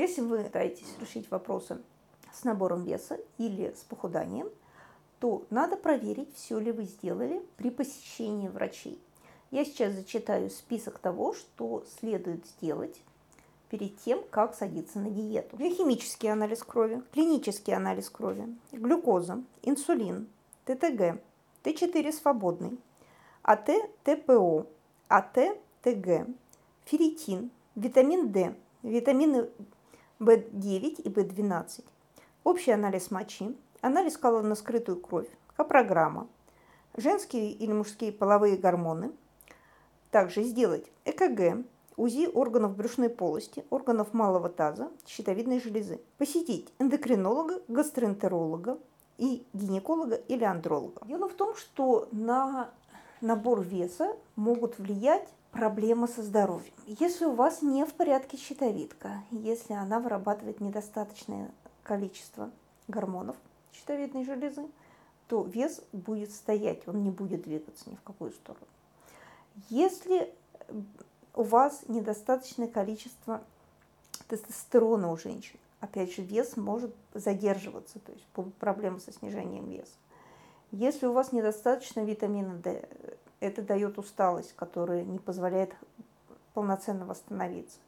Если вы пытаетесь решить вопросы с набором веса или с похуданием, то надо проверить, все ли вы сделали при посещении врачей. Я сейчас зачитаю список того, что следует сделать перед тем, как садиться на диету. Биохимический анализ крови, клинический анализ крови, глюкоза, инсулин, ТТГ, Т4 свободный, АТ, ТПО, АТ, ТГ, ферритин, витамин D, витамины В9 и В12, общий анализ мочи, анализ кала на скрытую кровь, капрограмма, женские или мужские половые гормоны, также сделать ЭКГ, УЗИ органов брюшной полости, органов малого таза, щитовидной железы. Посетить эндокринолога, гастроэнтеролога и гинеколога или андролога. Дело в том, что на набор веса могут влиять проблемы со здоровьем. Если у вас не в порядке щитовидка, если она вырабатывает недостаточное количество гормонов щитовидной железы, то вес будет стоять, он не будет двигаться ни в какую сторону. Если у вас недостаточное количество тестостерона у женщин, опять же, вес может задерживаться, то есть проблемы со снижением веса. Если у вас недостаточно витамина D, это дает усталость, которая не позволяет полноценно восстановиться.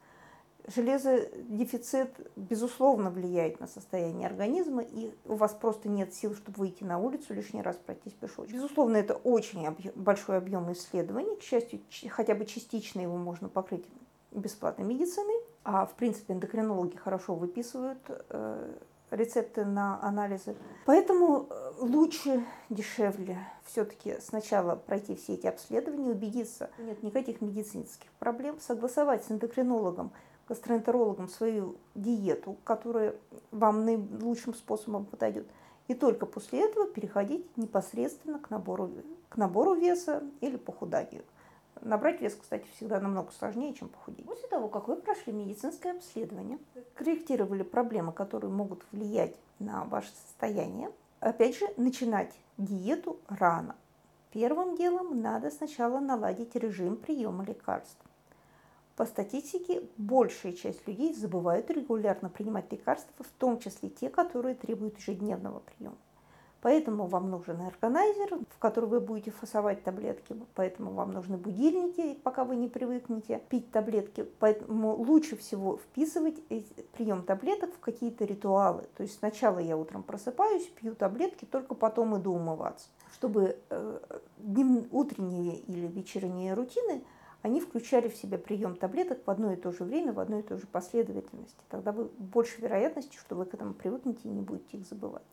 Железодефицит, безусловно, влияет на состояние организма, и у вас просто нет сил, чтобы выйти на улицу лишний раз пройтись пешочком. Безусловно, это очень объем, большой объем исследований. К счастью, хотя бы частично его можно покрыть бесплатной медициной. А в принципе эндокринологи хорошо выписывают э, рецепты на анализы. Поэтому э, лучше, дешевле все-таки сначала пройти все эти обследования, убедиться, нет никаких медицинских проблем, согласовать с эндокринологом, гастроэнтерологом свою диету, которая вам наилучшим способом подойдет. И только после этого переходить непосредственно к набору, к набору веса или похуданию. Набрать вес, кстати, всегда намного сложнее, чем похудеть. После того, как вы прошли медицинское обследование, корректировали проблемы, которые могут влиять на ваше состояние, опять же, начинать диету рано. Первым делом надо сначала наладить режим приема лекарств. По статистике, большая часть людей забывают регулярно принимать лекарства, в том числе те, которые требуют ежедневного приема. Поэтому вам нужен органайзер, в который вы будете фасовать таблетки. Поэтому вам нужны будильники, пока вы не привыкнете пить таблетки. Поэтому лучше всего вписывать прием таблеток в какие-то ритуалы. То есть сначала я утром просыпаюсь, пью таблетки, только потом иду умываться. Чтобы э, утренние или вечерние рутины они включали в себя прием таблеток в одно и то же время, в одной и той же последовательности. Тогда вы больше вероятности, что вы к этому привыкнете и не будете их забывать.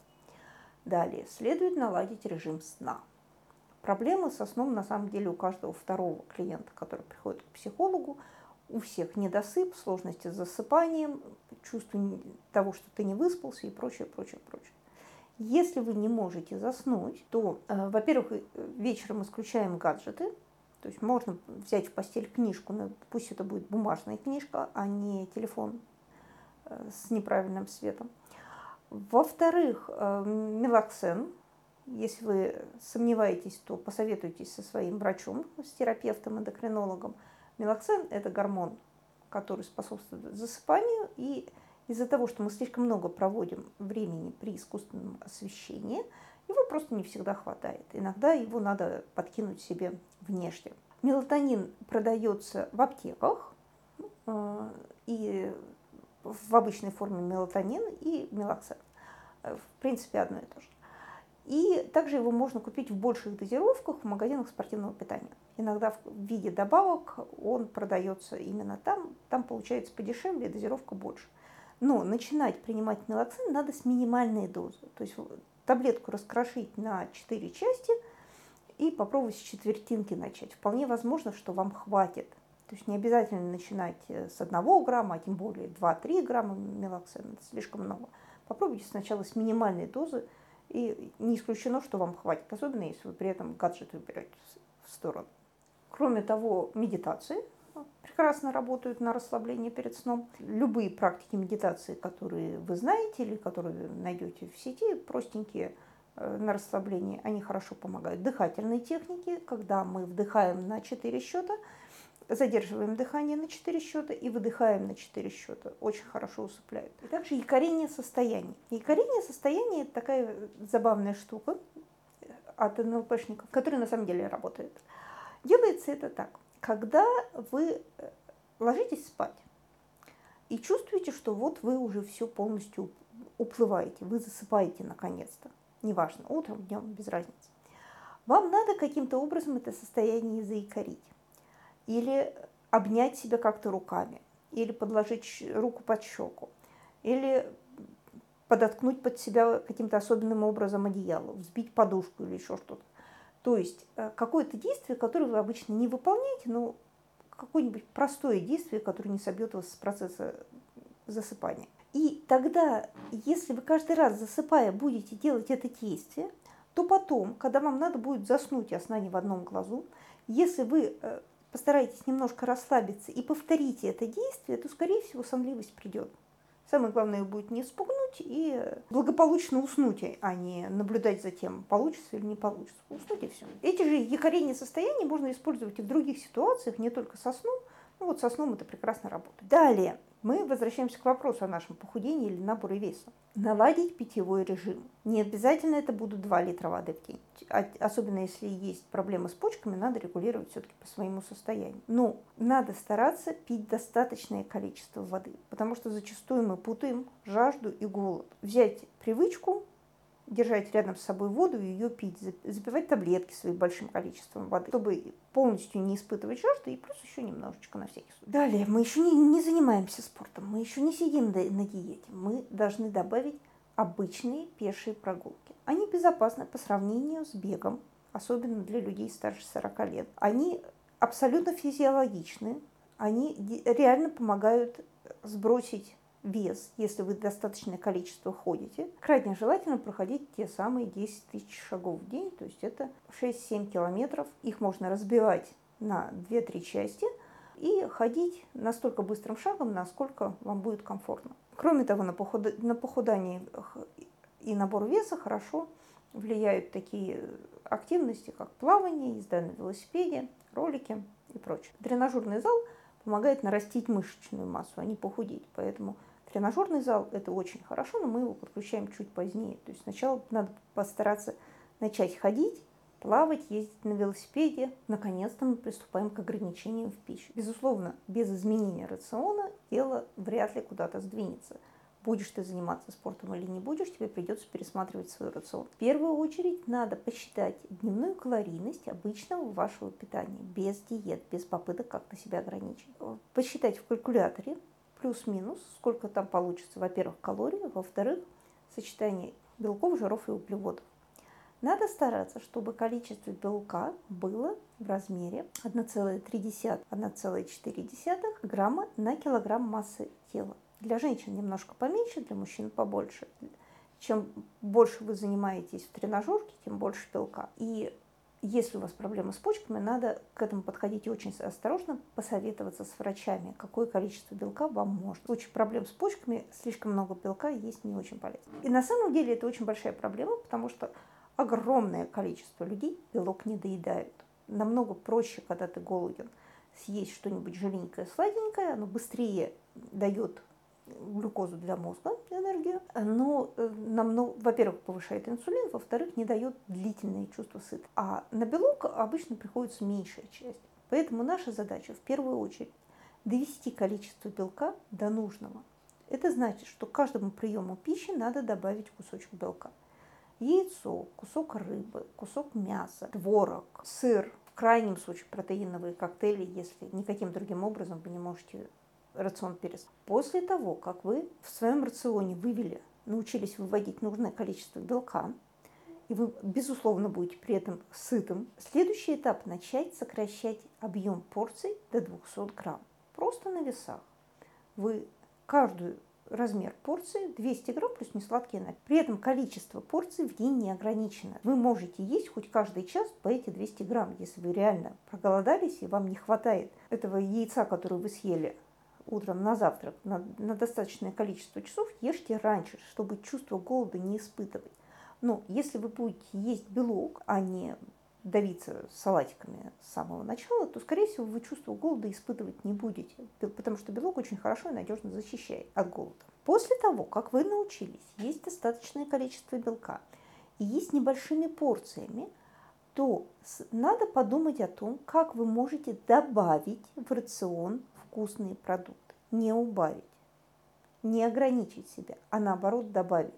Далее, следует наладить режим сна. Проблемы со сном на самом деле у каждого второго клиента, который приходит к психологу. У всех недосып, сложности с засыпанием, чувство того, что ты не выспался и прочее, прочее, прочее. Если вы не можете заснуть, то, э, во-первых, вечером исключаем гаджеты, то есть можно взять в постель книжку, но пусть это будет бумажная книжка, а не телефон э, с неправильным светом. Во-вторых, э, мелоксен. Если вы сомневаетесь, то посоветуйтесь со своим врачом, с терапевтом, эндокринологом. Мелоксен – это гормон, который способствует засыпанию. И из-за того, что мы слишком много проводим времени при искусственном освещении, его просто не всегда хватает. Иногда его надо подкинуть себе внешне. Мелатонин продается в аптеках, э, и в обычной форме мелатонин и мелоксен. Э, в принципе, одно и то же. И также его можно купить в больших дозировках в магазинах спортивного питания. Иногда в виде добавок он продается именно там. Там получается подешевле, дозировка больше. Но начинать принимать мелоксин надо с минимальной дозы. То есть таблетку раскрошить на 4 части и попробовать с четвертинки начать. Вполне возможно, что вам хватит то есть не обязательно начинать э, с 1 грамма, а тем более 2-3 грамма мелоксена, это слишком много. Попробуйте сначала с минимальной дозы, и не исключено, что вам хватит, особенно если вы при этом гаджет выбираете в сторону. Кроме того, медитации прекрасно работают на расслабление перед сном. Любые практики медитации, которые вы знаете или которые найдете в сети, простенькие э, на расслабление, они хорошо помогают. Дыхательные техники, когда мы вдыхаем на 4 счета – задерживаем дыхание на 4 счета и выдыхаем на 4 счета. Очень хорошо усыпляют. И также якорение состояния. Якорение состояния – это такая забавная штука от НЛПшников, которая на самом деле работает. Делается это так. Когда вы э, ложитесь спать и чувствуете, что вот вы уже все полностью уплываете, вы засыпаете наконец-то, неважно, утром, днем, без разницы, вам надо каким-то образом это состояние заикорить или обнять себя как-то руками, или подложить руку под щеку, или подоткнуть под себя каким-то особенным образом одеяло, взбить подушку или еще что-то. То есть э, какое-то действие, которое вы обычно не выполняете, но какое-нибудь простое действие, которое не собьет вас с процесса засыпания. И тогда, если вы каждый раз засыпая будете делать это действие, то потом, когда вам надо будет заснуть, а сна не в одном глазу, если вы э, постарайтесь немножко расслабиться и повторите это действие, то, скорее всего, сонливость придет. Самое главное будет не спугнуть и благополучно уснуть, а не наблюдать за тем, получится или не получится. Уснуть и все. Эти же якорения состояния можно использовать и в других ситуациях, не только со сном. Ну вот со сном это прекрасно работает. Далее, мы возвращаемся к вопросу о нашем похудении или наборе веса. Наладить питьевой режим. Не обязательно это будут 2 литра воды в день. А, особенно если есть проблемы с почками, надо регулировать все-таки по своему состоянию. Но надо стараться пить достаточное количество воды, потому что зачастую мы путаем жажду и голод. Взять привычку держать рядом с собой воду и ее пить, запивать таблетки своим большим количеством воды, чтобы полностью не испытывать жажды и плюс еще немножечко на всякий случай. Далее, мы еще не, не занимаемся спортом, мы еще не сидим на диете, мы должны добавить обычные пешие прогулки. Они безопасны по сравнению с бегом, особенно для людей старше 40 лет. Они абсолютно физиологичны, они реально помогают сбросить вес, если вы достаточное количество ходите. Крайне желательно проходить те самые 10 тысяч шагов в день, то есть это 6-7 километров. Их можно разбивать на 2-3 части и ходить настолько быстрым шагом, насколько вам будет комфортно. Кроме того, на, похуд... на похудание и набор веса хорошо влияют такие активности, как плавание, езда на велосипеде, ролики и прочее. Тренажерный зал помогает нарастить мышечную массу, а не похудеть. Поэтому Тренажерный зал – это очень хорошо, но мы его подключаем чуть позднее. То есть сначала надо постараться начать ходить, плавать, ездить на велосипеде. Наконец-то мы приступаем к ограничениям в пище. Безусловно, без изменения рациона дело вряд ли куда-то сдвинется. Будешь ты заниматься спортом или не будешь, тебе придется пересматривать свой рацион. В первую очередь надо посчитать дневную калорийность обычного вашего питания, без диет, без попыток как-то себя ограничить. Посчитать в калькуляторе, плюс-минус, сколько там получится, во-первых, калорий, во-вторых, сочетание белков, жиров и углеводов. Надо стараться, чтобы количество белка было в размере 1,3-1,4 грамма на килограмм массы тела. Для женщин немножко поменьше, для мужчин побольше. Чем больше вы занимаетесь в тренажерке, тем больше белка. И если у вас проблемы с почками, надо к этому подходить очень осторожно, посоветоваться с врачами, какое количество белка вам может. В случае проблем с почками слишком много белка есть не очень полезно. И на самом деле это очень большая проблема, потому что огромное количество людей белок не доедают. Намного проще, когда ты голоден, съесть что-нибудь жирненькое, сладенькое, оно быстрее дает глюкозу для мозга, энергию, но э, намного, во-первых, повышает инсулин, во-вторых, не дает длительное чувство сыта. А на белок обычно приходится меньшая часть. Поэтому наша задача в первую очередь довести количество белка до нужного. Это значит, что каждому приему пищи надо добавить кусочек белка. Яйцо, кусок рыбы, кусок мяса, творог, сыр, в крайнем случае протеиновые коктейли, если никаким другим образом вы не можете рацион перец. После того, как вы в своем рационе вывели, научились выводить нужное количество белка, и вы, безусловно, будете при этом сытым, следующий этап – начать сокращать объем порций до 200 грамм. Просто на весах. Вы каждую размер порции 200 грамм плюс несладкие напитки. При этом количество порций в день не ограничено. Вы можете есть хоть каждый час по эти 200 грамм, если вы реально проголодались и вам не хватает этого яйца, которое вы съели утром на завтрак на, на достаточное количество часов, ешьте раньше, чтобы чувство голода не испытывать. Но если вы будете есть белок, а не давиться салатиками с самого начала, то, скорее всего, вы чувство голода испытывать не будете, потому что белок очень хорошо и надежно защищает от голода. После того, как вы научились есть достаточное количество белка и есть небольшими порциями, то надо подумать о том, как вы можете добавить в рацион вкусные продукты, не убавить, не ограничить себя, а наоборот добавить.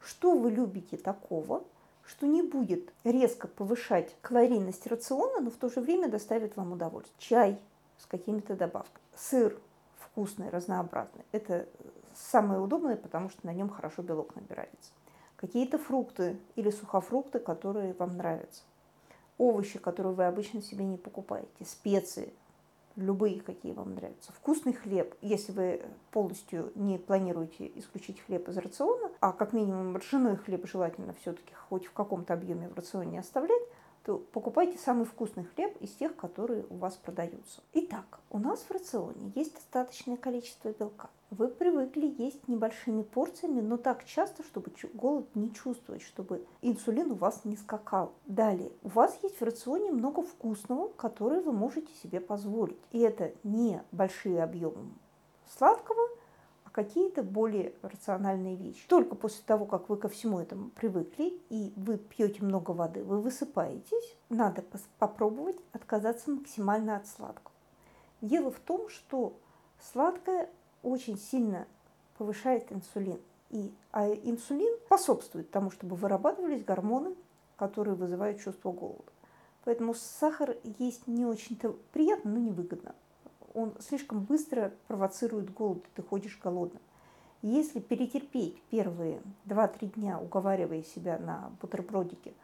Что вы любите такого, что не будет резко повышать калорийность рациона, но в то же время доставит вам удовольствие. Чай с какими-то добавками, сыр вкусный, разнообразный. Это самое удобное, потому что на нем хорошо белок набирается. Какие-то фрукты или сухофрукты, которые вам нравятся. Овощи, которые вы обычно себе не покупаете. Специи, любые, какие вам нравятся. Вкусный хлеб, если вы полностью не планируете исключить хлеб из рациона, а как минимум ржаной хлеб желательно все-таки хоть в каком-то объеме в рационе оставлять, то покупайте самый вкусный хлеб из тех, которые у вас продаются. Итак, у нас в рационе есть достаточное количество белка. Вы привыкли есть небольшими порциями, но так часто, чтобы голод не чувствовать, чтобы инсулин у вас не скакал. Далее, у вас есть в рационе много вкусного, которое вы можете себе позволить. И это не большие объемы сладкого, какие-то более рациональные вещи. Только после того, как вы ко всему этому привыкли и вы пьете много воды, вы высыпаетесь, надо попробовать отказаться максимально от сладкого. Дело в том, что сладкое очень сильно повышает инсулин. И, а инсулин способствует тому, чтобы вырабатывались гормоны, которые вызывают чувство голода. Поэтому сахар есть не очень-то приятно, но невыгодно он слишком быстро провоцирует голод, ты ходишь голодным. Если перетерпеть первые 2-3 дня, уговаривая себя на бутербродике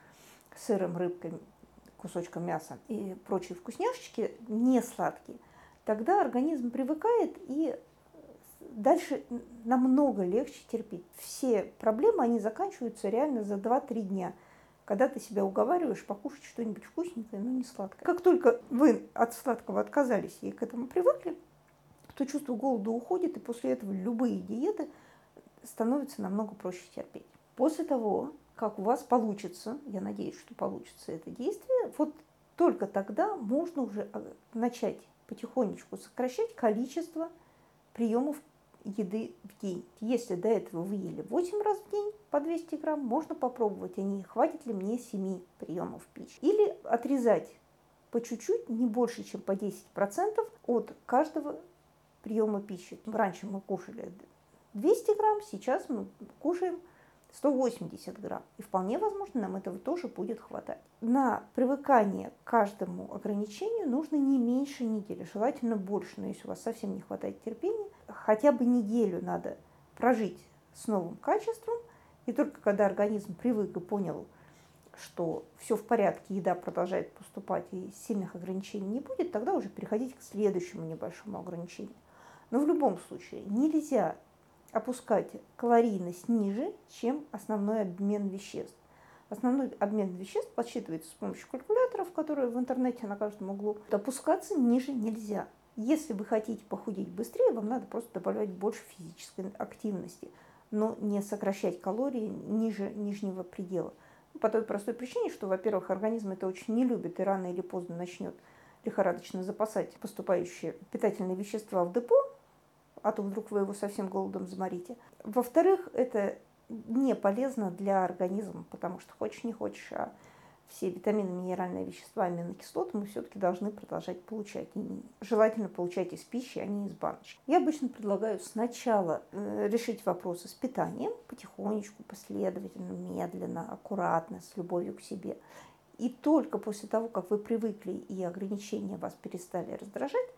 с сыром, рыбкой, кусочком мяса и прочие вкусняшечки, не сладкие, тогда организм привыкает и дальше намного легче терпеть. Все проблемы, они заканчиваются реально за 2-3 дня – когда ты себя уговариваешь покушать что-нибудь вкусненькое, но не сладкое. Как только вы от сладкого отказались и к этому привыкли, то чувство голода уходит, и после этого любые диеты становятся намного проще терпеть. После того, как у вас получится, я надеюсь, что получится это действие, вот только тогда можно уже а, начать потихонечку сокращать количество приемов еды в день. Если до этого вы ели 8 раз в день по 200 грамм, можно попробовать, а не хватит ли мне 7 приемов пищи. Или отрезать по чуть-чуть, не больше, чем по 10% от каждого приема пищи. Раньше мы кушали 200 грамм, сейчас мы кушаем 180 грамм. И вполне возможно, нам этого тоже будет хватать. На привыкание к каждому ограничению нужно не меньше недели, желательно больше. Но если у вас совсем не хватает терпения, хотя бы неделю надо прожить с новым качеством. И только когда организм привык и понял, что все в порядке, еда продолжает поступать и сильных ограничений не будет, тогда уже переходить к следующему небольшому ограничению. Но в любом случае нельзя опускать калорийность ниже, чем основной обмен веществ. Основной обмен веществ подсчитывается с помощью калькуляторов, которые в интернете на каждом углу. Опускаться ниже нельзя. Если вы хотите похудеть быстрее, вам надо просто добавлять больше физической активности, но не сокращать калории ниже нижнего предела. По той простой причине, что, во-первых, организм это очень не любит и рано или поздно начнет лихорадочно запасать поступающие питательные вещества в депо, а то вдруг вы его совсем голодом заморите. Во-вторых, это не полезно для организма, потому что хочешь не хочешь, а все витамины, минеральные вещества, аминокислоты мы все-таки должны продолжать получать. И желательно получать из пищи, а не из баночки. Я обычно предлагаю сначала э, решить вопросы с питанием, потихонечку, последовательно, медленно, аккуратно, с любовью к себе. И только после того, как вы привыкли и ограничения вас перестали раздражать,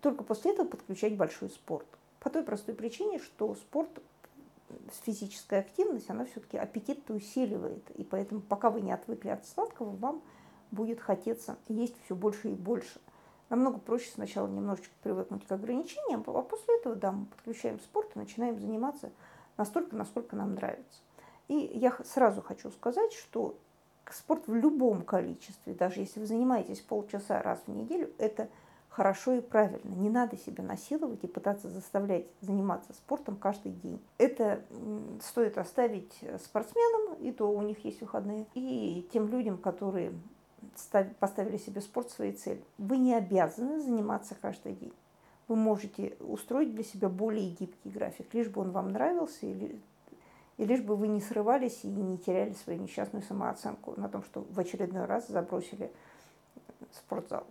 только после этого подключать большой спорт. По той простой причине, что спорт физическая активность, она все-таки аппетит усиливает. И поэтому, пока вы не отвыкли от сладкого, вам будет хотеться есть все больше и больше. Намного проще сначала немножечко привыкнуть к ограничениям, а после этого, да, мы подключаем спорт и начинаем заниматься настолько, насколько нам нравится. И я сразу хочу сказать, что спорт в любом количестве, даже если вы занимаетесь полчаса раз в неделю, это хорошо и правильно. Не надо себя насиловать и пытаться заставлять заниматься спортом каждый день. Это стоит оставить спортсменам, и то у них есть выходные, и тем людям, которые поставили себе спорт своей целью. Вы не обязаны заниматься каждый день. Вы можете устроить для себя более гибкий график, лишь бы он вам нравился, или, и лишь бы вы не срывались и не теряли свою несчастную самооценку на том, что в очередной раз забросили спортзал.